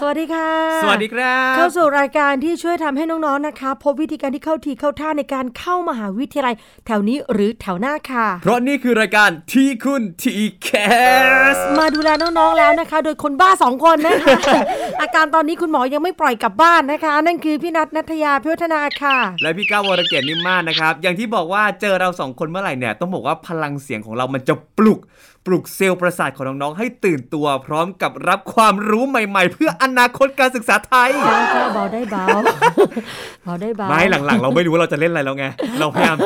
สวัสดีค่ะ สวัสดีครับ เข้าสู่รายการที่ช่วยทำให้น้องๆนะคะ พบวิธีการที่เข้าทีเข้าท่าในการเข้ามหาวิทยาลัย แถวนี้หรือแถวหน้าค่ะ เพราะนี่คือรายการที่คุณทีแคสมาดูแลน้องๆแล้วนะคะ โดยคนบ้าสองคนนะคะ อาการตอนนี้คุณหมอยังไม่ปล่อยกลับบ้านนะคะ นั่นคือพี่นัทนัทยาพิวัฒนาค่ะ และพี่ก้าววรเกียรตินิ่มมากนะครับ อย่างที่บอกว่าเจอเราสองคนเมื่อไหร่เนี่ยต้องบอกว่าพลังเสียงของเรามันจะปลุก ปลุกเซลล์ประสาทของน้องๆให้ตื่นตัวพร้อมกับรับความรู้ใหม่ๆ เพื่ออนาคตการศึกษาไทยเบาก็เบาได้เบาเบาได้เบาไม่หลังๆ เราไม่รู้ว่าเราจะเล่นอะไรแล้วไงเราพยายาม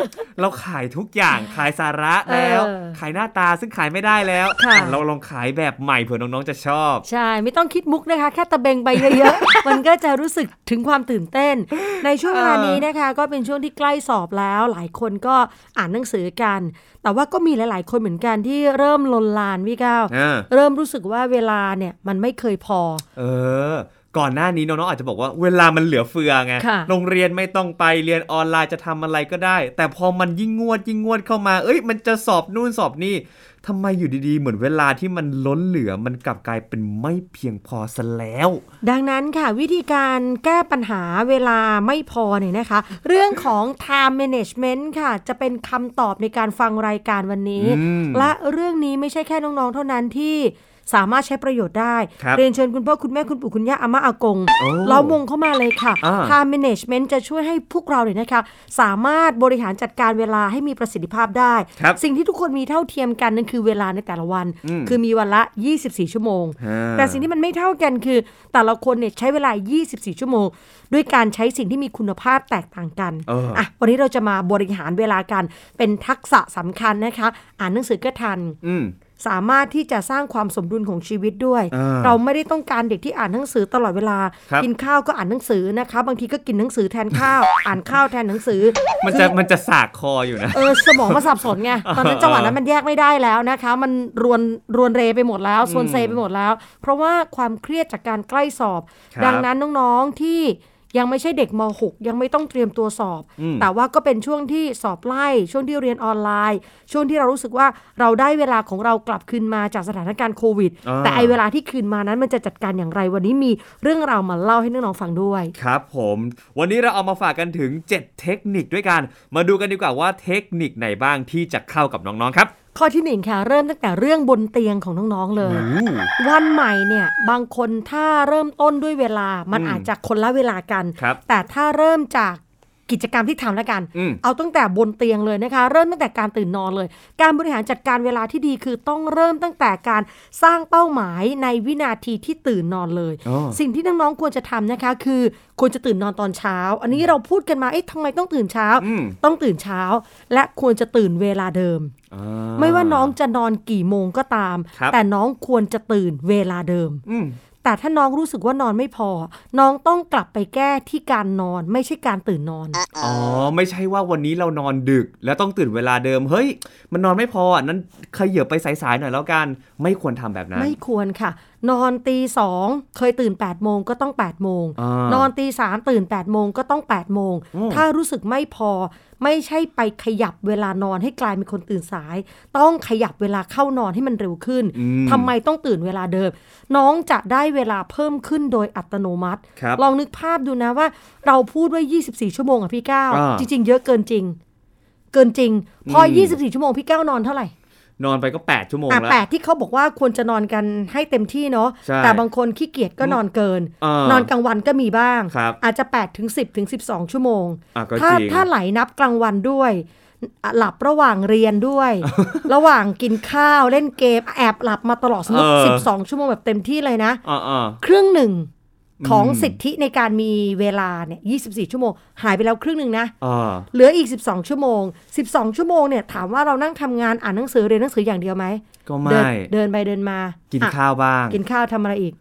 เราขายทุกอย่างขายสาระแล้วเออขายหน้าตาซึ่งขายไม่ได้แล้วค่ะอะเราลองขายแบบใหม่เผื่อน้องๆจะชอบ ใช่ไม่ต้องคิดมุกนะคะ แค่ตะเบงไปเยอะๆมันก็จะรู้สึกถึงความตื่นเต้น ในช่วงเวลานี้นะคะ ก็เป็นช่วงที่ใกล้สอบแล้ว หลายคนก็อ่านหนังสือกัน แต่ว่าก็มีหลาย ๆ คนเหมือนกันที่เริ่มลนลานพี่ก้าวอ่าเริ่มรู้สึกว่าเวลาเนี่ยมันไม่เคยพอ เออ ก่อนหน้านี้น้องๆอาจจะบอกว่าเวลามันเหลือเฟือไงค่ะโรงเรียนไม่ต้องไปเรียนออนไลน์จะทำอะไรก็ได้ แต่พอมันยิ่งงวดยิ่งงวดเข้ามา เอ้ย มันจะสอบนู่นสอบนี่ ทำไมอยู่ดีๆ เหมือนเวลาที่มันล้นเหลือมันกลับกลายเป็นไม่เพียงพอซะแล้ว ดังนั้นค่ะวิธีการแก้ปัญหาเวลาไม่พอเนี่ยนะคะ เรื่องของ time management ค่ะ จะเป็นคำตอบในการฟังรายการวันนี้อืมและเรื่องนี้ไม่ใช่แค่น้องๆ เท่านั้นที่ สามารถใช้ประโยชน์ได้ครับเรียนเชิญคุณพ่อคุณแม่คุณปู่คุณย่าอาม่าอากงโอ้เรามงเข้ามาเลยค่ะอ่า time management จะช่วยให้พวกเราเนี่ยนะคะ สามารถบริหารจัดการเวลาให้มีประสิทธิภาพได้ครับสิ่งที่ทุกคนมีเท่าเทียมกันนั่นคือเวลาในแต่ละวันอืมคือมีวันละ 24 ชั่วโมงอ่าแต่สิ่งที่มันไม่เท่ากันคือ แต่ละคนเนี่ยใช้เวลา 24 ชั่วโมง ด้วยการใช้สิ่งที่มีคุณภาพแตกต่างกันเอออะวันนี้เราจะมาบริหารเวลากันเป็นทักษะสำคัญนะคะ อ่านหนังสือก็ทันอืม สามารถที่จะสร้างความสมดุลของชีวิตด้วยอ่าเราไม่ได้ต้องการเด็กที่อ่านหนังสือตลอดเวลาครับกินข้าวก็อ่านหนังสือนะคะ บางทีก็กินหนังสือแทนข้าว อ่านข้าวแทนหนังสือ มันจะมันจะสากคออยู่นะ เออสมองมันสับสนไง ตอนนั้นจังหวะนั้นมันแยกไม่ได้แล้วนะคะ มันรวนรวนเรไปหมดแล้วโซนเซไปหมดแล้ว เพราะว่าความเครียดจากการใกล้สอบครับดังนั้นน้องๆที่ ยังไม่ใช่เด็กม .6 ยังไม่ต้องเตรียมตัวสอบอืมแต่ว่าก็เป็นช่วงที่สอบไล่ ช่วงที่เรียนออนไลน์ ช่วงที่เรารู้สึกว่าเราได้เวลาของเรากลับคืนมาจากสถานการณ์โควิดอ่าแต่ไอเวลาที่คืนมานั้นมันจะจัดการอย่างไรวันนี้มีเรื่องราวมาเล่าให้น้องๆฟังด้วย ครับผม วันนี้เราเอามาฝากกันถึง 7 เทคนิคด้วยกัน มาดูกันดีกว่าว่าเทคนิคไหนบ้างที่จะเข้ากับน้องๆครับ ข้อที่หนึ่งค่ะเริ่มตั้งแต่เรื่องบนเตียงของน้องๆเลย วันใหม่เนี่ยบางคนถ้าเริ่มต้นด้วยเวลามันอืมอาจจะคนละเวลากันครับแต่ถ้าเริ่มจาก กิจกรรมที่ทำแล้วกันอืมเอาตั้งแต่บนเตียงเลยนะคะ เริ่มตั้งแต่การตื่นนอนเลย การบริหารจัดการเวลาที่ดีคือต้องเริ่มตั้งแต่การสร้างเป้าหมายในวินาทีที่ตื่นนอนเลยอ๋อสิ่งที่น้องๆควรจะทำนะคะคือควรจะตื่นนอนตอนเช้า อันนี้เราพูดกันมาเอ๊ะทำไมต้องตื่นเช้าอืมต้องตื่นเช้า และควรจะตื่นเวลาเดิมอ่าไม่ว่าน้องจะนอนกี่โมงก็ตามครับแต่น้องควรจะตื่นเวลาเดิมอืม แต่ถ้าน้องรู้สึกว่านอนไม่พอ น้องต้องกลับไปแก้ที่การนอนไม่ใช่การตื่นนอน อ๋อ ไม่ใช่ว่าวันนี้เรานอนดึก แล้วต้องตื่นเวลาเดิม เฮ้ย มันนอนไม่พออะนั้นขยับไปสายๆหน่อยแล้วกัน ไม่ควรทำแบบนั้น ไม่ควรค่ะ นอนตีสองเคยตื่น8ปดโมงก็ต้อง8ปดโมงอ่านนอนตีสามตื่น8ปดโมงก็ต้อง8ปดโมงอืมถ้ารู้สึกไม่พอไม่ใช่ไปขยับเวลานอนให้กลายเป็นคนตื่นสาย ต้องขยับเวลาเข้านอนให้มันเร็วขึ้นอืมทำไมต้องตื่นเวลาเดิม น้องจะได้เวลาเพิ่มขึ้นโดยอัตโนมัติครับลองนึกภาพดูนะว่า เราพูดว่า 24 ชั่วโมงอะพี่ก้าวอ่าจริง ๆ เยอะเกินจริง เกินจริง พออืม24 ชั่วโมงพี่ก้าวนอนเท่าไหร่ นอนไปก็ 8 ชั่วโมงอะแล้วแปดที่เขาบอกว่าควรจะนอนกันให้เต็มที่เนาะใช่แต่บางคนขี้เกียจก็นอนเกินเออนอนกลางวันก็มีบ้างครับอาจจะ8ถึง10ถึง12 ชั่วโมงอะก็ถ้าจริงถ้าไหลนับกลางวันด้วยอะหลับระหว่างเรียนด้วย ระหว่างกินข้าวเล่นเกม แอบหลับมาตลอดสมมติเออ12 ชั่วโมงแบบเต็มที่เลยนะอ่าอ่าครึ่งหนึ่ง ของอืมสิทธิในการมีเวลาเนี่ย 24 ชั่วโมง หายไปแล้วครึ่งหนึ่งนะอ่าเหลืออีก 12 ชั่วโมง 12 ชั่วโมงเนี่ยถามว่าเรานั่งทำงานอ่านหนังสือเรียนหนังสืออย่างเดียวไหม ก็เดิไม่ เดินไปเดินมา กินอะข้าวบ้าง กินข้าวทำอะไรอีก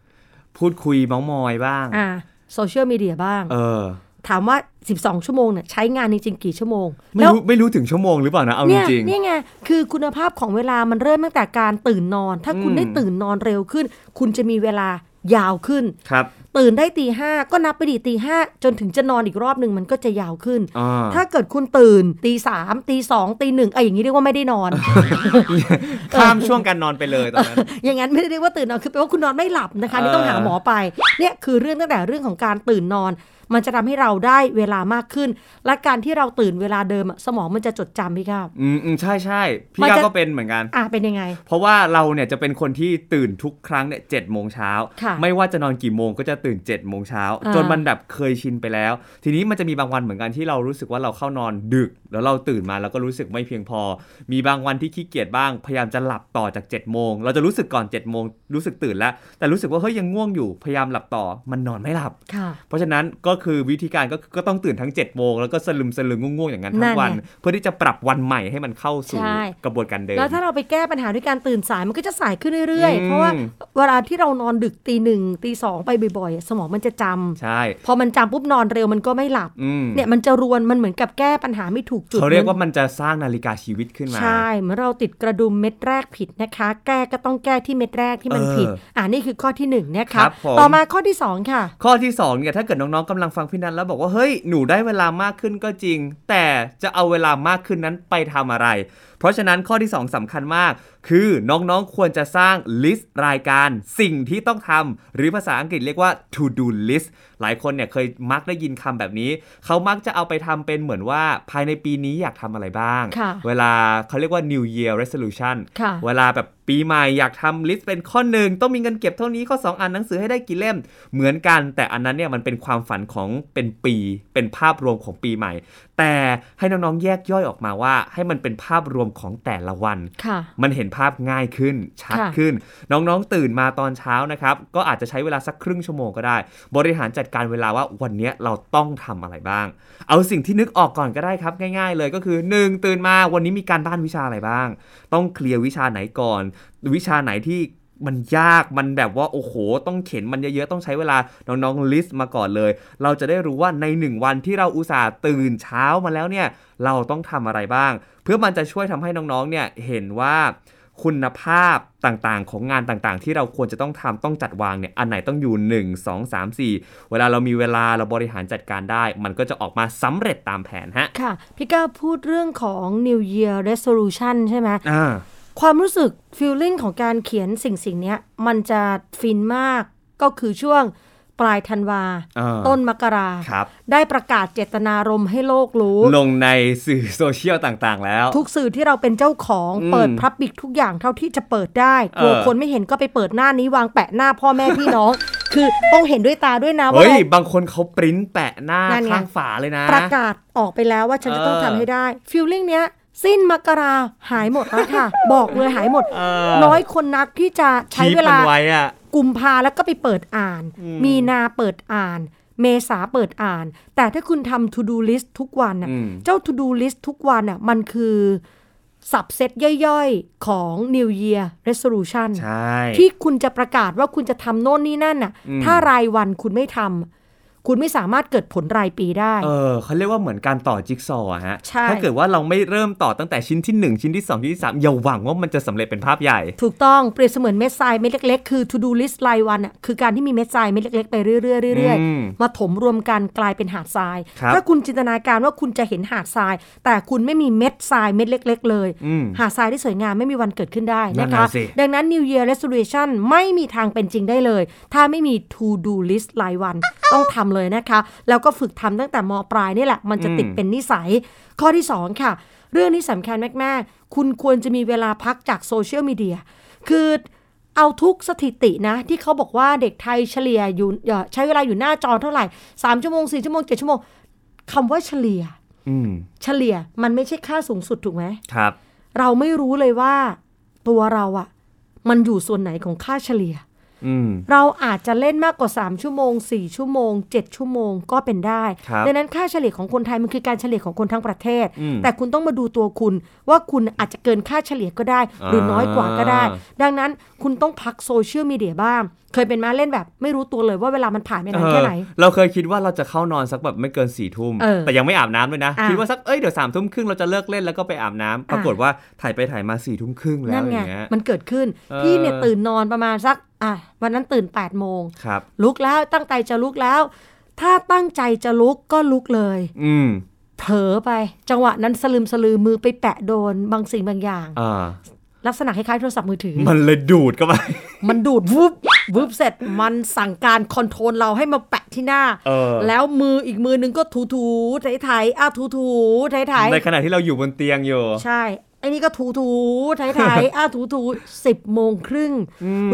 พูดคุยเมาส์มอยบ้าง อ่าโซเชียลมีเดียบ้าง เออ ถามว่า 12 ชั่วโมงเนี่ยใช้งานจริงๆกี่ชั่วโมง ไม่รู้ไม่รู้ถึงชั่วโมงหรือเปล่านะ เอาจเนี่ยริงนี่ไง คือคุณภาพของเวลามันเริ่มตั้งแต่การตื่นนอน ถ้าคุณอืมได้ตื่นนอนเร็วขึ้น คุณจะมีเวลา ยาวขึ้นๆครับ ตื่นได้ตีห้าก็นับไปดีตีห้าจนถึงจะนอนอีกรอบหนึ่งมันก็จะยาวขึ้นอ่าถ้าเกิดคุณตื่นตีสามตีสองตีหนึ่งไอ้อย่างนี้เรียกว่าไม่ได้นอน ข้ามช่วงการนอนไปเลยตอนนั้นอย่างนั้นไม่ได้เรียกว่าตื่นนอนคือแปลว่าคุณนอนไม่หลับนะคะนี่ต้องหาหมอไปเนี่ยคือเรื่องตั้งแต่เรื่องของการตื่นนอน มันจะทำให้เราได้เวลามากขึ้น และการที่เราตื่นเวลาเดิมอะสมองมันจะจดจำพี่ครับอืมอืมใช่ใช่พี่มันก้าวจะก็เป็นเหมือนกันอะเป็นยังไง เพราะว่าเราเนี่ยจะเป็นคนที่ตื่นทุกครั้งเนี่ยเจ็ดโมงเช้าค่ะไม่ว่าจะนอนกี่โมงก็จะตื่น7จ็ดโมงเช้าอ่าจนมันแบบเคยชินไปแล้ว ทีนี้มันจะมีบางวันเหมือนกันที่เรารู้สึกว่าเราเข้านอนดึก แล้วเราตื่นมาแล้วก็รู้สึกไม่เพียงพอ มีบางวันที่ขี้เกียจบ้าง พยายามจะหลับต่อจาก7จ็ดโมง เราจะรู้สึกก่อน7จ็ดโมงรู้สึกตื่นแล้ว แต่รู้สึกว่าเฮ้ยยังง่วงอยู่ พยายามหลับต่อ มันนอนไม่หลับค่ะเพราะฉะนั้นก็คือวิธีการก็คือก็ต้องตื่นทั้ง7จ็ดโมงแล้วก็สลึมสลืงง่วงๆอย่างนั้นทั้นั่งนวันไงเพื่อที่จะปรับวันใหม่ให้มันเข้าสู่ใช่กระบวนการเดิม แล้วถ้าเราไปแก้ปัญหาด้วยการตื่นสายมันก็จะสายขึ้นเรื่อยอืมๆเพราะว่าเวลาที่เรานอนดึกตีหนึ่งตีสองไปบ่อยๆ สมองมันจะจำใช่ พอมันจำปุ๊บนอนเร็วมันก็ไม่หลับอืมเนี่ยมันจะรวนมันเหมือนกับแก้ปัญหาไม่ถูกจุดเขาเรียกว่ามันจะสร้างนาฬิกาชีวิตขึ้นมา ใช่เหมือนเราติดกระดุมเม็ดแรกผิดนะคะ แก้ก็ต้องแก้ที่เม็ดแรกที่มันเออผิด อ่านี่คือข้อที่หนึ่งนะครัคะบผมต่อมาข้อที่สองค่ะ ข้อที่2เนี่ยถ้าเกิดน้องๆกำลังฟังพี่นันแล้วบอกว่าเฮ้ยหนูได้เวลามากขึ้นก็จริง แต่จะเอาเวลามากขึ้นนั้นไปทำอะไร เพราะฉะนั้นข้อที่ 2สำคัญมากคือน้องๆควรจะสร้างลิสต์รายการสิ่งที่ต้องทำหรือภาษาอังกฤษเรียกว่า to do list หลายคนเนี่ยเคยมักได้ยินคำแบบนี้ เขามักจะเอาไปทำเป็นเหมือนว่าภายในปีนี้อยากทำอะไรบ้างค่ะเวลาเขาเรียกว่า New Year Resolution ค่ะเวลาแบบปีใหม่อยากทำลิสต์เป็นข้อหนึ่งต้องมีเงินเก็บเท่านี้ข้อ 2 อ่านหนังสือให้ได้กี่เล่มเหมือนกัน แต่อันนั้นเนี่ยมันเป็นความฝันของเป็นปีเป็นภาพรวมของปีใหม่ แต่ให้น้องๆแยกย่อยออกมาว่า ให้มันเป็นภาพรวมของแต่ละวันค่ะมันเห็นภาพง่ายขึ้น ชัดค่ะขึ้น น้องๆตื่นมาตอนเช้านะครับ ก็อาจจะใช้เวลาสักครึ่งชั่วโมงก็ได้ บริหารจัดการเวลาว่าวันเนี้ยเราต้องทำอะไรบ้าง เอาสิ่งที่นึกออกก่อนก็ได้ครับ ง่ายๆ เลยก็คือ 1 ตื่นมาวันนี้มีการบ้านวิชาอะไรบ้าง ต้องเคลียร์วิชาไหนก่อน วิชาไหนที่มันยากมันแบบว่าโอ้โห ต้องเข็นมันเยอะๆ ต้องใช้เวลาน้องๆลิสต์มาก่อนเลย เราจะได้รู้ว่าในหนึ่งวันที่เราอุตส่าห์ตื่นเช้ามาแล้วเนี่ย เราต้องทำอะไรบ้าง เพื่อมันจะช่วยทำให้น้องๆเนี่ยเห็นว่า คุณภาพต่างๆ ของงานต่างๆ ที่เราควรจะต้องทำต้องจัดวางเนี่ยอันไหนต้องอยู่ 1 2 3 4 เวลาเรามีเวลาเราบริหารจัดการได้ มันก็จะออกมาสำเร็จตามแผนฮะ ค่ะ พี่ก้าวพูดเรื่องของ New Year Resolution ใช่ไหมอ่าความรู้สึก feeling ของการเขียนสิ่งสิ่งเนี้ยมันจะฟินมากก็คือช่วง ปลายธันวาอ่าต้นมกราครับได้ประกาศเจตนารมณ์ให้โลกรู้ ลงในสื่อโซเชียลต่างๆ แล้ว ทุกสื่อที่เราเป็นเจ้าของอืมเปิดพับบิกทุกอย่างเท่าที่จะเปิดได้กลัวเออคนไม่เห็นก็ไปเปิดหน้านี้วางแปะหน้าพ่อแม่พี่น้อง คือต้องเห็นด้วยตาด้วยนะว่าเฮ้ยเราบางคนเขาปริ้นแปะหน้านั่นไงข้างฝาเลยนะ ประกาศออกไปแล้วว่าฉันจะต้องเออทำให้ได้ฟีลลิ่งเนี้ยสิ้นมกราหายหมดแล้วค่ะ บอกเลยหายหมดเออน้อยคนนักที่จะใช้คีปเวลามันไว้อะ กุมภาแล้วก็ไปเปิดอ่านอืมมีนาเปิดอ่าน เมษาเปิดอ่าน แต่ถ้าคุณทำ to do list ทุกวันน่ะอืมเจ้า to do list ทุกวันน่ะมันคือสับเซตย่อยๆ ของ New Year Resolution ใช่ที่คุณจะประกาศว่าคุณจะทำโน่นนี่นั่นน่ะอืมถ้ารายวันคุณไม่ทำ คุณไม่สามารถเกิดผลรายปีได้ เออเขาเรียกว่าเหมือนการต่อจิ๊กซอว์อะฮะใช่ถ้าเกิดว่าเราไม่เริ่มต่อตั้งแต่ชิ้นที่ 1 ชิ้นที่ 2 ชิ้นที่ 3 อย่าหวังว่ามันจะสำเร็จเป็นภาพใหญ่ ถูกต้องเปรียบเสมือนเม็ดทรายเม็ดเล็กๆ คือ to do list รายวันอะคือการที่มีเม็ดทรายเม็ดเล็กๆ ไปเรื่อยๆเรื่อยอืมๆมาถมรวมกันกลายเป็นหาดทรายครับถ้าคุณจินตนาการว่าคุณจะเห็นหาดทราย แต่คุณไม่มีเม็ดทรายเม็ดเล็ก ๆ เลยอืมหาดทรายที่สวยงามไม่มีวันเกิดขึ้นได้นั่นะนน่ะคะสิดังนั้น New Year Resolution ไม่มีทางเป็นจริงได้เลย ถ้าไม่มี to do list รายวันต้องทำเลยนะคะ แล้วก็ฝึกทำตั้งแต่มปลายนี่แหละ มันจะติดเป็นนิสัย ข้อที่ 2 ค่ะ เรื่องนี้สำคัญมากๆ คุณควรจะมีเวลาพักจากโซเชียลมีเดีย คือเอาทุกสถิตินะ ที่เขาบอกว่าเด็กไทยเฉลี่ยอยู่เอ่อใช้เวลาอยู่หน้าจอเท่าไหร่ 3 ชั่วโมง 4 ชั่วโมง 7 ชั่วโมงคำว่าเฉลี่ยอืมเฉลี่ยมันไม่ใช่ค่าสูงสุดถูกไหมครับ เราไม่รู้เลยว่าตัวเราอะมันอยู่ส่วนไหนของค่าเฉลี่ยอืม เราอาจจะเล่นมากกว่า 3 ชั่วโมง 4 ชั่วโมง 7 ชั่วโมงก็เป็นได้ครับดังนั้นค่าเฉลี่ยของคนไทยมันคือการเฉลี่ยของคนทั้งประเทศอืมแต่คุณต้องมาดูตัวคุณ ว่าคุณอาจจะเกินค่าเฉลี่ยก็ได้ หรือน้อยกว่าก็ได้อ่าดังนั้นคุณต้องพักโซเชียลมีเดียบ้าง เคยเป็นมาเล่นแบบไม่รู้ตัวเลยว่าเวลามันผ่านไปนานแค่ไหนเออเราเคยคิดว่าเราจะเข้านอนสักแบบไม่เกินสี่ทุ่มเออแต่ยังไม่อาบน้ำด้วยนะอะคิดว่าสักเอ้ยเดี๋ยวสามทุ่มครึ่งเราจะเลิกเล่นแล้วก็ไปอาบน้ำปรากฏว่าถ่ายไปถ่ายมาสี่ทุ่มครึ่งแล้นั่วนอไงย่างเงี้ยมันเกิดขึ้นเออพี่เนี่ยตื่นนอนประมาณสัก อะวันนั้นตื่น8ปดโมงครับลุกแล้วตั้งใจจะลุกแล้ว ถ้าตั้งใจจะลุกก็ลุกเลย อืมเผลอไปจังหวะนั้นสลืมสลือมือไปแปะโดนบางสิ่งบางอย่างอ่าลักษณะคล้ายๆโทรศัพท์มือถือ มันเลยดูดเข้าไป มันดูดวุบวุบเสร็จมันสั่งการคอนโทรลเราให้มาแปะที่หน้าเออแล้วมืออีกมือนึงก็ถูถูๆไถไถๆอะถูถูๆไถไถๆในขณะที่เราอยู่บนเตียงอยู่ ใช่ ไอ้นี่ก็ถูถูๆไถไถๆอะถูถูสิบโมงครึ่ง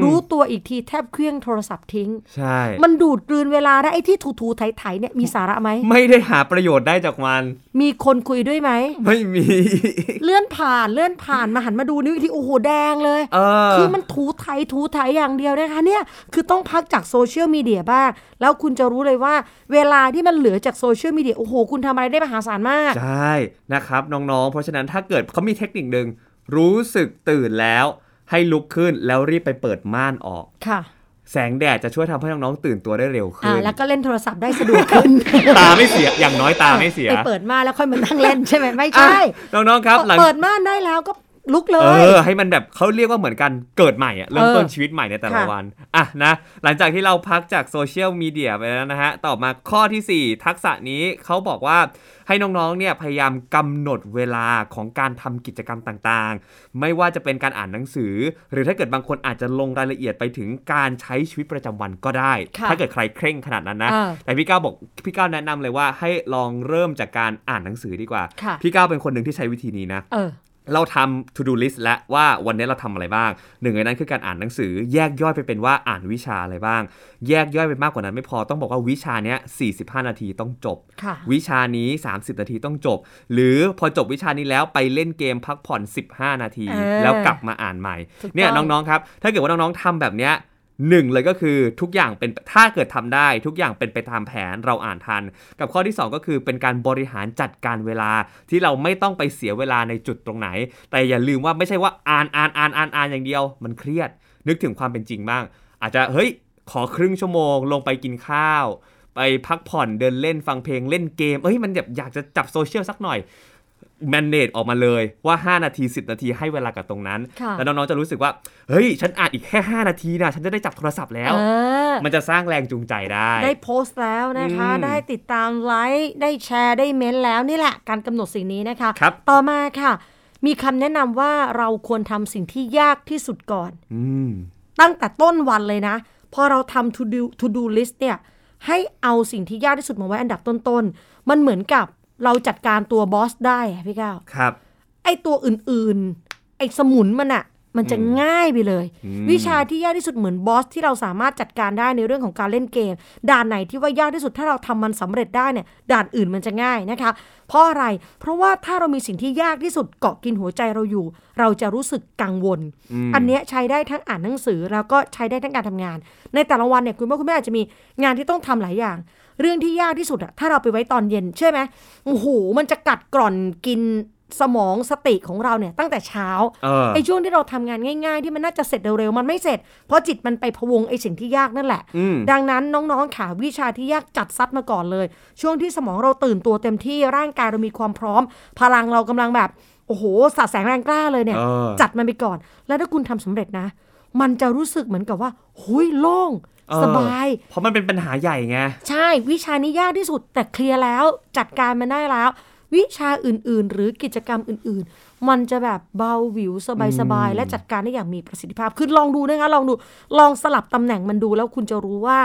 รู้ตัวอีกทีแทบเครื่องโทรศัพท์ทิ้ง ใช่ มันดูดกลืนเวลาได้ไอ้ที่ถูถูๆไถไถๆเนี่ยมีสาระไหม ไม่ได้หาประโยชน์ได้จากมัน มีคนคุยด้วยไหม ไม่มี เลื่อนผ่านเลื่อนผ่านมาหันมาดูนิ้วอีกทีโอ้โหแดงเลยเออคือมันถูไถถูไถอย่างเดียวนะคะเนี่ยคือต้องพักจากโซเชียลมีเดียบ้าง แล้วคุณจะรู้เลยว่า เวลาที่มันเหลือจากโซเชียลมีเดียโอ้โหคุณทำอะไรได้มหาศาลมาก ใช่นะครับน้องๆ เพราะฉะนั้นถ้าเกิดเขามีเทคนิคหนึ่งรู้สึกตื่นแล้ว ให้ลุกขึ้นแล้วรีบไปเปิดม่านออก ค่ะ แสงแดดจะช่วยทำให้น้องๆตื่นตัวได้เร็วอ่าขึ้น แล้วก็เล่นโทรศัพท์ได้สะดวกขึ้นตาไม่เสียอย่างน้อยตาไม่เสียไปเปิดม่านแล้วค่อยมานั่งเล่นใช่ไหมไม่อะใช่น้องๆครับหลัง เปิดม่านได้แล้วก็ ลุกเลเอยอให้มันแบบเขาเรียกว่าเหมือนกันเกิดใหม่อะเริ่มต้นเออชีวิตใหม่ในแต่ละค่ะวันอะนะหลังจากที่เราพักจากโซเชียลมีเดียไปแล้วนะฮะต่อมาข้อทีสี่4 ทักษะนี้เขาบอกว่าให้น้องๆเนี่ยพยายามกำหนดเวลาของการทำกิจกรรมต่างๆ ไม่ว่าจะเป็นการอ่านหนังสือ หรือถ้าเกิดบางคนอาจจะลงรายละเอียดไปถึงการใช้ชีวิตประจำวันก็ได้ค่ะถ้าเกิดใครเคร่งขนาดนั้นนะอ่าแต่พี่ก้าวบอกพี่ก้าวแนะนำเลยว่าให้ลองเริ่มจากการอ่านหนังสือดีกว่าค่ะพี่ก้าวเป็นคนหนึ่งที่ใช้วิธีนี้นะ เออเราทำ to do list แล้วว่าวันนี้เราทำอะไรบ้าง หนึ่งในนั้นคือการอ่านหนังสือ แยกย่อยไปเป็นว่าอ่านวิชาอะไรบ้าง แยกย่อยไปมากกว่านั้นไม่พอต้องบอกว่าวิชาเนี้ย 45 นาทีต้องจบค่ะวิชานี้ 30 นาทีต้องจบ หรือพอจบวิชานี้แล้วไปเล่นเกมพักผ่อน 15 นาทีเออแล้วกลับมาอ่านใหม่ถูกต้องเนี่ยน้องๆครับ ถ้าเกิดว่าน้องๆทำแบบเนี้ย หนึ่งเลยก็คือทุกอย่างเป็นถ้าเกิดทำได้ทุกอย่างเป็นไปตามแผนเราอ่านทัน กับข้อที่ 2 ก็คือเป็นการบริหารจัดการเวลาที่เราไม่ต้องไปเสียเวลาในจุดตรงไหน แต่อย่าลืมว่าไม่ใช่ว่าอ่านอ่านอ่านอ่านอ่านอย่างเดียว มันเครียด นึกถึงความเป็นจริงบ้าง อาจจะเฮ้ยขอครึ่งชั่วโมง ลงไปกินข้าว ไปพักผ่อนเดินเล่นฟังเพลงเล่นเกมเอ้ยมันแบบอยากจะจับโซเชียลสักหน่อย manage ออกมาเลยว่า 5 นาที 10 นาทีให้เวลากับตรงนั้นค่ะแล้วน้อง ๆ จะรู้สึกว่า เฮ้ย ฉันอ่านอีกแค่ 5 นาทีนะฉันจะได้จับโทรศัพท์แล้วเออมันจะสร้างแรงจูงใจได้ ได้โพสต์แล้วนะคะอืมได้ติดตามไลค์ได้แชร์ได้เม้นต์แล้วนี่แหละ การกำหนดสิ่งนี้นะคะครับต่อมาค่ะ มีคำแนะนำว่าเราควรทำสิ่งที่ยากที่สุดก่อนอืมตั้งแต่ต้นวันเลยนะพอเราทำ to do to do list เนี่ยให้เอาสิ่งที่ยากที่สุดมาไว้อันดับต้นๆ มันเหมือนกับ เราจัดการตัวบอสได้อะพี่ก้าวครับ ไอตัวอื่นๆ ไอสมุนมันอะมันจะง่ายไปเลยอืมวิชาที่ยากที่สุดเหมือนบอสที่เราสามารถจัดการได้ในเรื่องของการเล่นเกม ด่านไหนที่ว่ายากที่สุดถ้าเราทำมันสำเร็จได้เนี่ยด่านอื่นมันจะง่ายนะคะ เพราะอะไรเพราะว่าถ้าเรามีสิ่งที่ยากที่สุดเกาะกินหัวใจเราอยู่ เราจะรู้สึกกังวลมอันเนี้ยใช้ได้ทั้งอ่านหนังสือแล้วก็ใช้ได้ทั้งการทำงาน ในแต่ละวันเนี่ยคุณพ่อคุณแม่อาจจะมีงานที่ต้องทำหลายอย่าง เรื่องที่ยากที่สุดอะถ้าเราไปไว้ตอนเย็นใช่ไหมโอ้โหมันจะกัดกร่อนกินสมองสติของเราเนี่ยตั้งแต่เช้าเออไอ้ช่วงที่เราทำงานง่าย ๆ ที่มันน่าจะเสร็จเร็วๆมันไม่เสร็จ เพราะจิตมันไปพะวงไอ้สิ่งที่ยากนั่นแหละอืมดังนั้นน้องๆค่ะวิชาที่ยากจัดซัดมาก่อนเลย ช่วงที่สมองเราตื่นตัวเต็มที่ร่างกายเรามีความพร้อม พลังเรากำลังแบบโอ้โหสาดแสงแรงกล้าเลยเนี่ยเออจัดมันไปก่อน แล้วถ้าคุณทำสำเร็จนะ มันจะรู้สึกเหมือนกับว่าหุยโล่งเออสบาย เพราะมันเป็นปัญหาใหญ่ไง ใช่วิชานี้ยากที่สุดแต่เคลียร์แล้วจัดการมันได้แล้ว วิชาอื่นๆ หรือกิจกรรมอื่นๆ มันจะแบบเบาหวิวสบายๆ และจัดการได้อย่างมีประสิทธิภาพ คือลองดูนะคะลองดูลองสลับตำแหน่งมันดูแล้วคุณจะรู้ว่า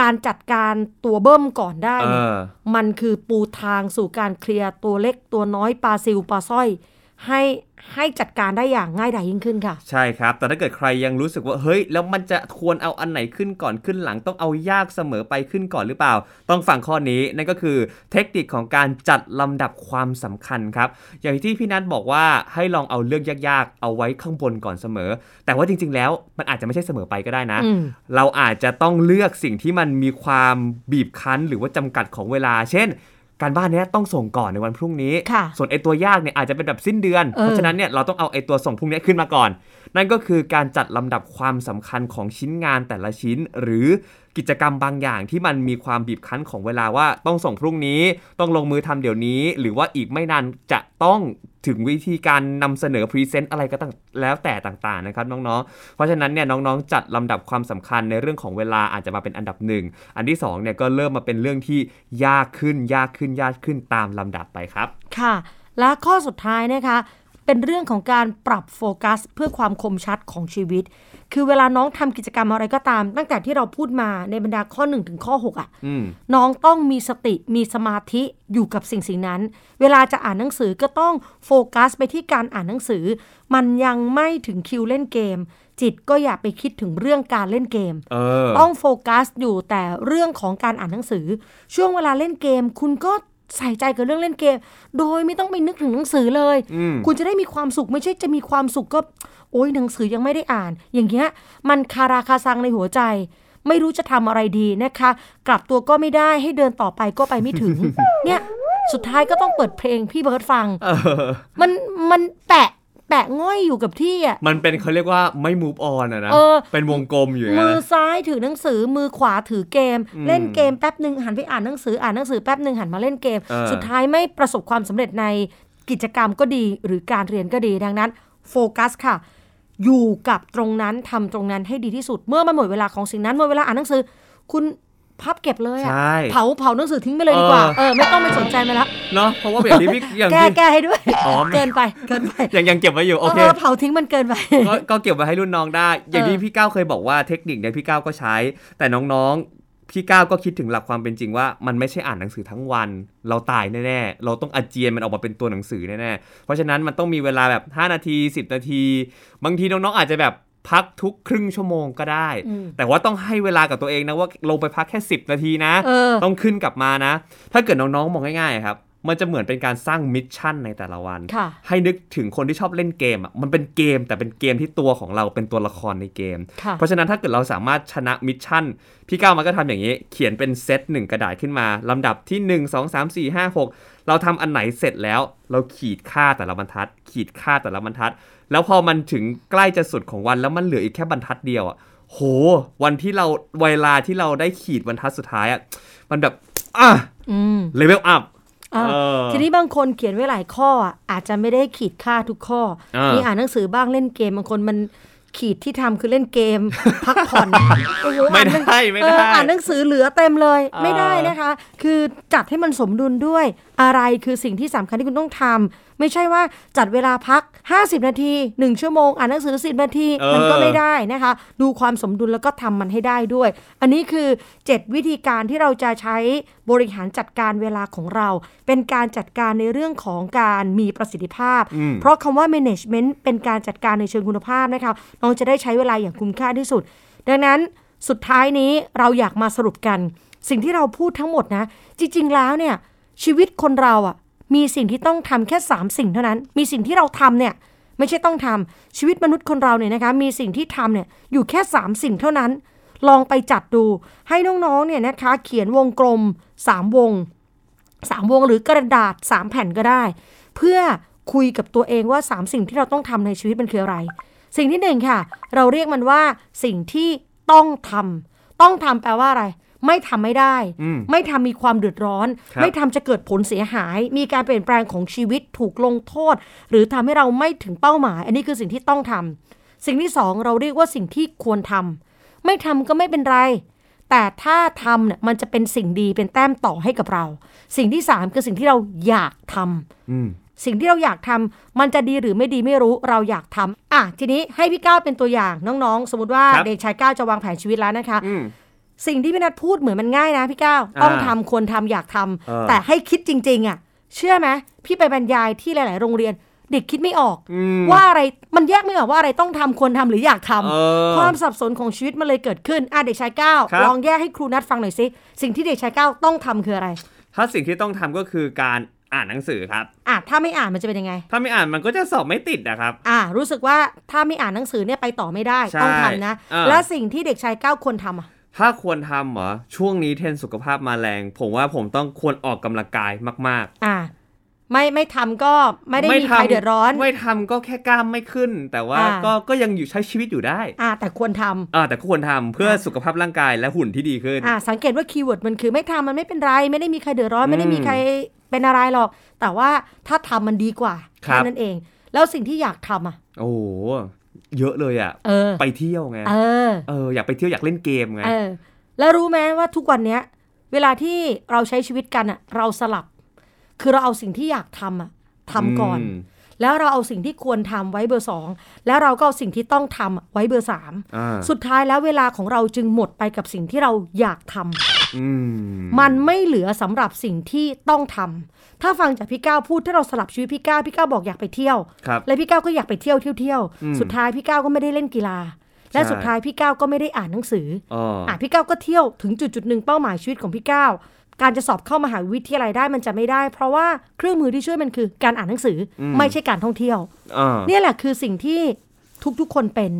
การจัดการตัวเบิ้มก่อนได้เอเนี่ยอมันคือปูทางสู่การเคลียร์ตัวเล็กตัวน้อยปลาซิวปลาสร้อย ให้ ให้จัดการได้อย่างง่ายดายยิ่งขึ้นค่ะ ใช่ครับ แต่ถ้าเกิดใครยังรู้สึกว่าเฮ้ย แล้วมันจะควรเอาอันไหนขึ้นก่อนขึ้นหลังต้องเอายากเสมอไปขึ้นก่อนหรือเปล่า ต้องฟังข้อนี้นั่นก็คือเทคนิคของการจัดลำดับความสำคัญครับ อย่างที่พี่นัทบอกว่าให้ลองเอาเรื่องยากๆ เอาไว้ข้างบนก่อนเสมอ แต่ว่าจริง ๆ แล้วมันอาจจะไม่ใช่เสมอไปก็ได้นะอืมเราอาจจะต้องเลือกสิ่งที่มันมีความบีบคั้น หรือว่าจำกัดของเวลา เช่น การบ้านเนี้ยต้องส่งก่อนในวันพรุ่งนี้ค่ะส่วนไอตัวยากเนี่ยอาจจะเป็นแบบสิ้นเดือนเออเพราะฉะนั้นเนี่ยเราต้องเอาไอตัวส่งพรุ่งนี้ขึ้นมาก่อน นั่นก็คือการจัดลำดับความสำคัญของชิ้นงานแต่ละชิ้น หรือ กิจกรรมบางอย่างที่มันมีความบีบคั้นของเวลาว่าต้องส่งพรุ่งนี้ต้องลงมือทำเดี๋ยวนี้ หรือว่าอีกไม่นานจะต้องถึงวิธีการนำเสนอพรีเซนต์อะไรก็ต่างแล้วแต่ต่างๆนะครับน้องๆ เพราะฉะนั้นเนี่ยน้องๆ จัดลำดับความสำคัญในเรื่องของเวลาอาจจะมาเป็นอันดับหนึ่งอันที่สองเนี่ยก็เริ่มมาเป็นเรื่องที่ยากขึ้นยากขึ้นยากขึ้นตามลำดับไปครับ ค่ะ และข้อสุดท้ายนะคะ เป็นเรื่องของการปรับโฟกัส เพื่อความคมชัดของชีวิต คือเวลาน้องทำกิจกรรมอะไรก็ตาม ตั้งแต่ที่เราพูดมาในบรรดาข้อ1ถึงข้อ6อะอืมน้องต้องมีสติมีสมาธิอยู่กับสิ่งสิ่งนั้น เวลาจะอ่านหนังสือก็ต้องโฟกัสไปที่การอ่านหนังสือ มันยังไม่ถึงคิวเล่นเกม จิตก็อย่าไปคิดถึงเรื่องการเล่นเกมเออต้องโฟกัสอยู่แต่เรื่องของการอ่านหนังสือ ช่วงเวลาเล่นเกม คุณก็ ใส่ใจกับเรื่องเล่นเกม โดยไม่ต้องไปนึกถึงหนังสือเลยอืมคุณจะได้มีความสุขไม่ใช่จะมีความสุขก็ โอ้ยหนังสือยังไม่ได้อ่าน อย่างเงี้ยมันคาราคาซังในหัวใจ ไม่รู้จะทำอะไรดีนะคะ กลับตัวก็ไม่ได้ให้เดินต่อไปก็ไปไม่ถึง เนี่ยสุดท้ายก็ต้องเปิดเพลงพี่เบิร์ดฟังเออมันมันแปะ แปะง่อยอยู่กับที่อะมันเป็นเขาเรียกว่าไม่ move on อะนะเออเป็นวงกลมอยู่อย่างมืนั้นอนะซ้ายถือหนังสือมือขวาถือเกมอืมเล่นเกมแป๊บหนึ่งหันไปอ่านหนังสืออ่านหนังสือแป๊บหนึ่งหันมาเล่นเกมเออสุดท้ายไม่ประสบความสำเร็จในกิจกรรมก็ดีหรือการเรียนก็ดีดังนั้นโฟกัสค่ะ อยู่กับตรงนั้นทำตรงนั้นให้ดีที่สุด เมื่อมันหมดเวลาของสิ่งนั้นหมดเวลาอ่านหนังสือ คุณพับเก็บเลยอะใช่เผาเผาหนังสือทิ้งไปเลยดีกว่าเออเออไม่ต้องไปสนใจมันแล้ว เนาะเพราะว่าอย่างที่พี่อย่างแก้ที่แก้ให้ด้วยอ๋อไม่เกินไปเกินไปยังยังเก็บไว้อยู่โอเคเออเผาทิ้งมันเกินไปก็ก็เก็บไว้ให้รุ่นน้องได้ อย่างที่พี่ก้าวเคยบอกว่าเทคนิคเนี่ยพี่ก้าวก็ใช้ แต่น้องๆพี่ก้าวก็คิดถึงหลักความเป็นจริงว่ามันไม่ใช่อ่านหนังสือทั้งวัน เราตายแน่ๆ เราต้องอาเจียนมันออกมาเป็นตัวหนังสือแน่ๆ เพราะฉะนั้นมันต้องมีเวลาแบบ 5 นาที 10 นาที บางทีน้องๆอาจจะแบบพักทุกครึ่งชั่วโมงก็ได้อืมแต่ว่าต้องให้เวลากับตัวเองนะว่าลงไปพักแค่ 10 นาทีนะเออต้องขึ้นกลับมานะ ถ้าเกิดน้องๆมองง่ายๆครับ มันจะเหมือนเป็นการสร้าง mission ในแต่ละวันค่ะให้นึกถึงคนที่ชอบเล่นเกมอะมันเป็นเกมแต่เป็นเกมที่ตัวของเราเป็นตัวละครในเกมค่ะเพราะฉะนั้นถ้าเกิดเราสามารถชนะ mission พี่ก้าวมันก็ทำอย่างนี้ เขียนเป็นเซตหนึ่งกระดาษขึ้นมาลำดับที่ 1 2 3 4 5 6 เราทำอันไหนเสร็จแล้ว เราขีดค่าแต่ละบรรทัด ขีดค่าแต่ละบรรทัด แล้วพอมันถึงใกล้จะสุดของวันแล้วมันเหลืออีกแค่บรรทัดเดียวอะโห วันที่เราเวลาที่เราได้ขีดบรรทัดสุดท้ายอะมันแบบอะอืมเลเวลอัพอะเออ ทีนี้บางคนเขียนไว้หลายข้ออะอาจจะไม่ได้ขีดค่าทุกข้ออ่ามีมีอ่านหนังสือบ้างเล่นเกมบางคนมันขีดที่ทำคือเล่นเกม พักผ่อนโอ้โหไม่อ่านหนังได้ไม่เอได้ออ่านหนังสือเหลือเต็มเลยเออไม่ได้นะคะ คือจัดให้มันสมดุลด้วยอะไรคือสิ่งที่สำคัญที่คุณต้องทำ ไม่ใช่ว่าจัดเวลาพัก 50 นาที 1 ชั่วโมง อ่านหนังสือ 10 นาทีเออมันก็ไม่ได้นะคะ ดูความสมดุลแล้วก็ทำมันให้ได้ด้วย อันนี้คือ 7 วิธีการที่เราจะใช้บริหารจัดการเวลาของเรา เป็นการจัดการในเรื่องของการมีประสิทธิภาพอืมเพราะคำว่า management เป็นการจัดการในเชิงคุณภาพนะคะน้องจะได้ใช้เวลาอย่างคุ้มค่าที่สุด ดังนั้นสุดท้ายนี้เราอยากมาสรุปกัน สิ่งที่เราพูดทั้งหมดนะ จริง ๆ แล้วเนี่ยชีวิตคนเราอะ่ะ มีสิ่งที่ต้องทำแค่ 3 สิ่งเท่านั้น มีสิ่งที่เราทำเนี่ยไม่ใช่ต้องทำชีวิตมนุษย์คนเราเนี่ยนะคะมีสิ่งที่ทำเนี่ยอยู่แค่ 3 สิ่งเท่านั้น ลองไปจัดดูให้น้องๆเนี่ยนะคะเขียนวงกลม 3 วงสามวงหรือกระดาษสามแผ่นก็ได้ เพื่อคุยกับตัวเองว่าสามสิ่งที่เราต้องทำในชีวิตมันคืออะไร สิ่งที่หนึ่งค่ะ เราเรียกมันว่าสิ่งที่ต้องทำต้องทำแปลว่าอะไร ไม่ทำไม่ได้อืมไม่ทำมีความเดือดร้อนครับไม่ทำจะเกิดผลเสียหาย มีการเปลี่ยนแปลงของชีวิตถูกลงโทษ หรือทำให้เราไม่ถึงเป้าหมาย อันนี้คือสิ่งที่ต้องทำสิ่งที่สองเราเรียกว่าสิ่งที่ควรทำไม่ทำก็ไม่เป็นไร แต่ถ้าทำเนี่ยมันจะเป็นสิ่งดีเป็นแต้มต่อให้กับเรา สิ่งที่3คือสิ่งที่เราอยากทำอืมสิ่งที่เราอยากทำมันจะดีหรือไม่ดีไม่รู้เราอยากทำอะทีนี้ให้พี่ก้าวเป็นตัวอย่างน้องๆ สมมติว่าครับเด็กชายก้าวจะวางแผนชีวิตแล้วนะคะอืม สิ่งที่พี่นัทพูดเหมือนมันง่ายนะพี่ก้าวต้องอ่าทำควรทำอยากทำเออแต่ให้คิดจริง ๆ อะ เชื่อไหมพี่ไปบรรยายที่หลาย ๆ โรงเรียน เด็กคิดไม่ออกอืมว่าอะไรมันแยกไม่ออกว่าอะไรต้องทำควรทำหรืออยากทำเออความสับสนของชีวิตมันเลยเกิดขึ้นอะเด็กชายก้าวครับลองแยกให้ครูนัดฟังหน่อยสิสิ่งที่เด็กชายก้าวต้องทำคืออะไร ถ้าสิ่งที่ต้องทำก็คือการอ่านหนังสือครับอะถ้าไม่อ่านมันจะเป็นยังไง ถ้าไม่อ่านมันก็จะสอบไม่ติดนะครับ อะรู้สึกว่าถ้าไม่อ่านหนังสือเนี่ยไปต่อไม่ได้ใช่ต้องทำนะอ่าและสิ่งที่เด็กชายก้าวควรทำอะ ถ้าควรทำเหรอ ช่วงนี้เทรนด์สุขภาพมาแรง ผมว่าผมต้องควรออกกำลังกายมากอะไม่ไม่ทำก็ไม่ๆได้มีใครเดือดร้อน ไม่ทำก็แค่กล้ามไม่ขึ้น แต่ว่าอ่าก็ก็ยังอยู่ใช้ชีวิตอยู่ได้อะแต่ควรทำอ่าแต่ก็ควรทำเพื่อสุขภาพร่างกายและหุ่นที่ดีขึ้นอะสังเกตว่า keyword มันคือไม่ทำมันไม่เป็นไร ไม่ได้มีใครเดือดร้อนอืมไม่ได้มีใครเป็นอะไรหรอก แต่ว่าถ้าทำมันดีกว่าครัแค่บนั้นเอง แล้วสิ่งที่อยากทำอะ โอ้โห เยอะเลยอะเออไปเที่ยวไงเออเอออยากไปเที่ยวอยากเล่นเกมไงเออแล้วรู้ไหมว่าทุกวันเนี้ย เวลาที่เราใช้ชีวิตกันอะ เราสลับ คือเราเอาสิ่งที่อยากทำอะทำก่อน แล้วเราเอาสิ่งที่ควรทำไว้เบอร์สองแล้วเราก็เอาสิ่งที่ต้องทำไว้เบอร์สามอ่าสุดท้ายแล้วเวลาของเราจึงหมดไปกับสิ่งที่เราอยากทำอืมมันไม่เหลือสำหรับสิ่งที่ต้องทำถ้าฟังจากพี่ก้าวพูดถ้าเราสลับชีวิตพี่ก้าวพี่ก้าวบอกอยากไปเที่ยวครับและพี่ก้าวก็อยากไปเที่ยวเที่ยวเที่ยวอืมสุดท้ายพี่ก้าวก็ไม่ได้เล่นกีฬา และใช่สุดท้ายพี่ก้าวก็ไม่ได้อ่านหนังสืออ๋ออะพี่ก้าวก็เที่ยวถึงจุดจุดๆหนึ่งเป้าหมายชีวิตของพี่ก้าว การจะสอบเข้ามหาวิทยาลัยได้มันจะไม่ได้ เพราะว่าเครื่องมือที่ช่วยมันคือการอ่านหนังสืออไม่ใช่การท่องเที่ยวอ่าเนี่ยแหละคือสิ่งที่ทุกๆคนเป็น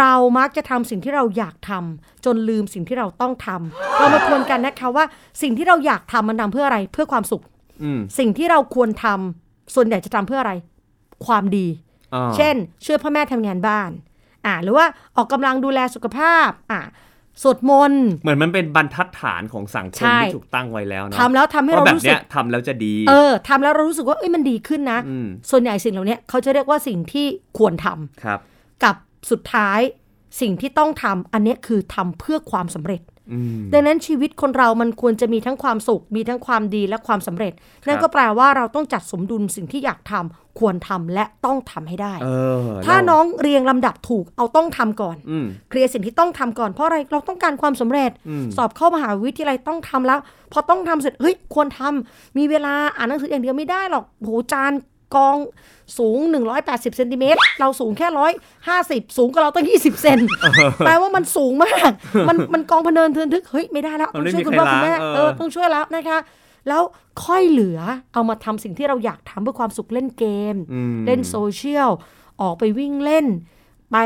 เรามักจะทำสิ่งที่เราอยากทำจนลืมสิ่งที่เราต้องทำเรามาทวนกันนะคะว่า สิ่งที่เราอยากทำมันทำเพื่ออะไรเพื่อความสุขอืมสิ่งที่เราควรทำส่วนใหญ่จะทำเพื่ออะไร ความดีอ่าเช่น ช่วยพ่อแม่ทำงานบ้าน อ่า หรือว่าออกกำลังดูแลสุขภาพ อ่า สวดมนต์เหมือนมันเป็นบรรทัดฐานของสังคใช่มที่ถูกตั้งไว้แล้วเนาะทำแล้วทำให้เราว่าแบบรู้สึเนี้กยทำแล้วจะดี เออทำแล้วเรารู้สึกว่าเอ้ยมันดีขึ้นนะอืมส่วนใหญ่สิ่งเหล่านี้เขาจะเรียกว่าสิ่งที่ควรทำครับ กับสุดท้ายสิ่งที่ต้องทำอันเนี้ยคือทำเพื่อความสำเร็จอืม ดังนั้นชีวิตคนเรามันควรจะมีทั้งความสุข มีทั้งความดีและความสำเร็จ นั่นก็แปลว่าเราต้องจัดสมดุลสิ่งที่อยากทำควรทำและต้องทำให้ได้เออถ้าแล้วน้องเรียงลำดับถูกเอาต้องทำก่อนอืมเคลียร์สิ่งที่ต้องทำก่อนเพราะอะไรเราต้องการความสำเร็จอืมสอบเข้ามหาวิทยาลัยต้องทำแล้ว พอต้องทำเสร็จเฮ้ยควรทำมีเวลาอ่านหนังสืออย่างเดียวไม่ได้หรอกโหจาน กองสูง 180เซนติเมตรเราสูงแค่ร้อยห้าสิบสูงกว่าเราตั้ง 20 เซนแปลว่ามันสูงมาก มันมันกองพะเนินเทินทึก เฮ้ย ไม่ได้แล้วมัต้อนงไม่ช่วยมีคุณพ่อใครคุณแม่ล้างเออเออต้องช่วยแล้วนะคะ แล้วค่อยเหลือเอามาทำสิ่งที่เราอยากทำเพื่อความสุขเล่นเกมอืมเล่นโซเชียล ออกไปวิ่งเล่น ไป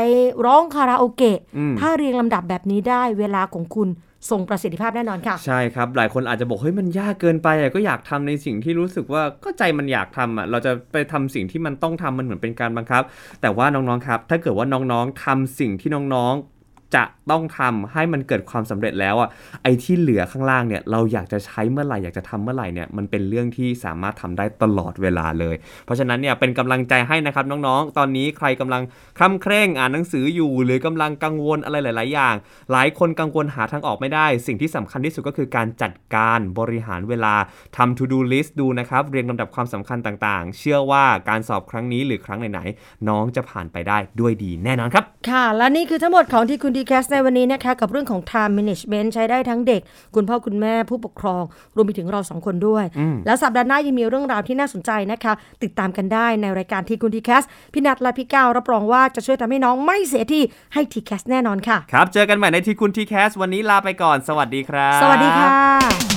ร้องคาราโอเกะอืมถ้าเรียงลำดับแบบนี้ได้เวลาของคุณ ส่งประสิทธิภาพแน่นอนค่ะ ใช่ครับ หลายคนอาจจะบอกเฮ้ยมันยากเกินไปก็อยากทำในสิ่งที่รู้สึกว่าก็ใจมันอยากทำอะเราจะไปทำสิ่งที่มันต้องทำมันเหมือนเป็นการบังคับ แต่ว่าน้องๆครับ ถ้าเกิดว่าน้องๆทำสิ่งที่น้องๆ จะต้องทำให้มันเกิดความสำเร็จแล้วอะไอ้ที่เหลือข้างล่างเนี่ยเราอยากจะใช้เมื่อไหร่อยากจะทำเมื่อไหร่เนี่ยมันเป็นเรื่องที่สามารถทำได้ตลอดเวลาเลย เพราะฉะนั้นเนี่ยเป็นกำลังใจให้นะครับน้องๆ ตอนนี้ใครกำลังคล่ำเคร่งอ่านหนังสืออยู่หรือกำลังกังวลอะไรหลาย ๆ อย่าง หลายคนกังวลหาทางออกไม่ได้ สิ่งที่สำคัญที่สุดก็คือการจัดการบริหารเวลาทำ to do list ดูนะครับเรียงลำดับความสำคัญต่าง ๆ เชื่อว่าการสอบครั้งนี้หรือครั้งไหนๆน้องจะผ่านไปได้ด้วยดีแน่นอนครับ ค่ะ และนี่คือทั้งหมดของทีคุณ TCAS ในวันนี้นะคะกับเรื่องของ time management ใช้ได้ทั้งเด็ก คุณพ่อคุณแม่ผู้ปกครอง รวมไปถึงเราสองคนด้วย แล้วสัปดาห์หน้ายังมีเรื่องราวที่น่าสนใจนะคะ ติดตามกันได้ในรายการทีคุณ TCAS พี่นัทและพี่ก้าวรับรองว่าจะช่วยทำให้น้องไม่เสียทีให้ TCAS แน่นอนค่ะ ครับ เจอกันใหม่ในทีคุณ TCAS วันนี้ลาไปก่อน สวัสดีครับ สวัสดีค่ะะ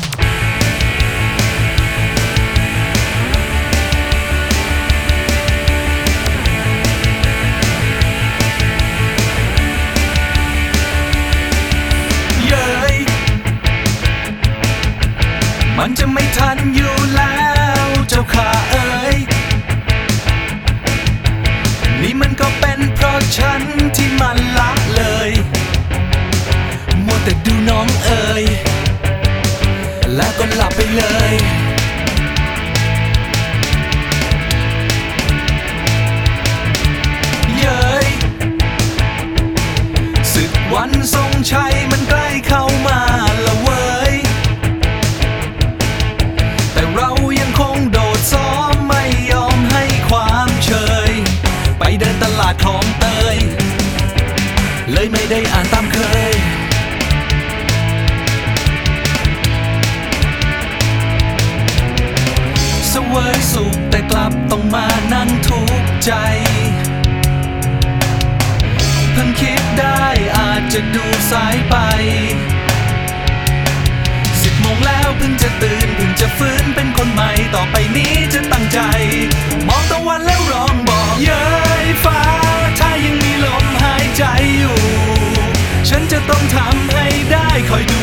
ายไปสิบโมงแล้วเพิ่งจะตื่นเพิ่งจะฟื้นเป็นคนใหม่ต่อไปนี้จะตั้งใจ มองตะวันแล้วร้องบอกเย้ยฟ้า ถ้ายังมีลมหายใจอยู่ ฉันจะต้องทำให้ได้คอยดู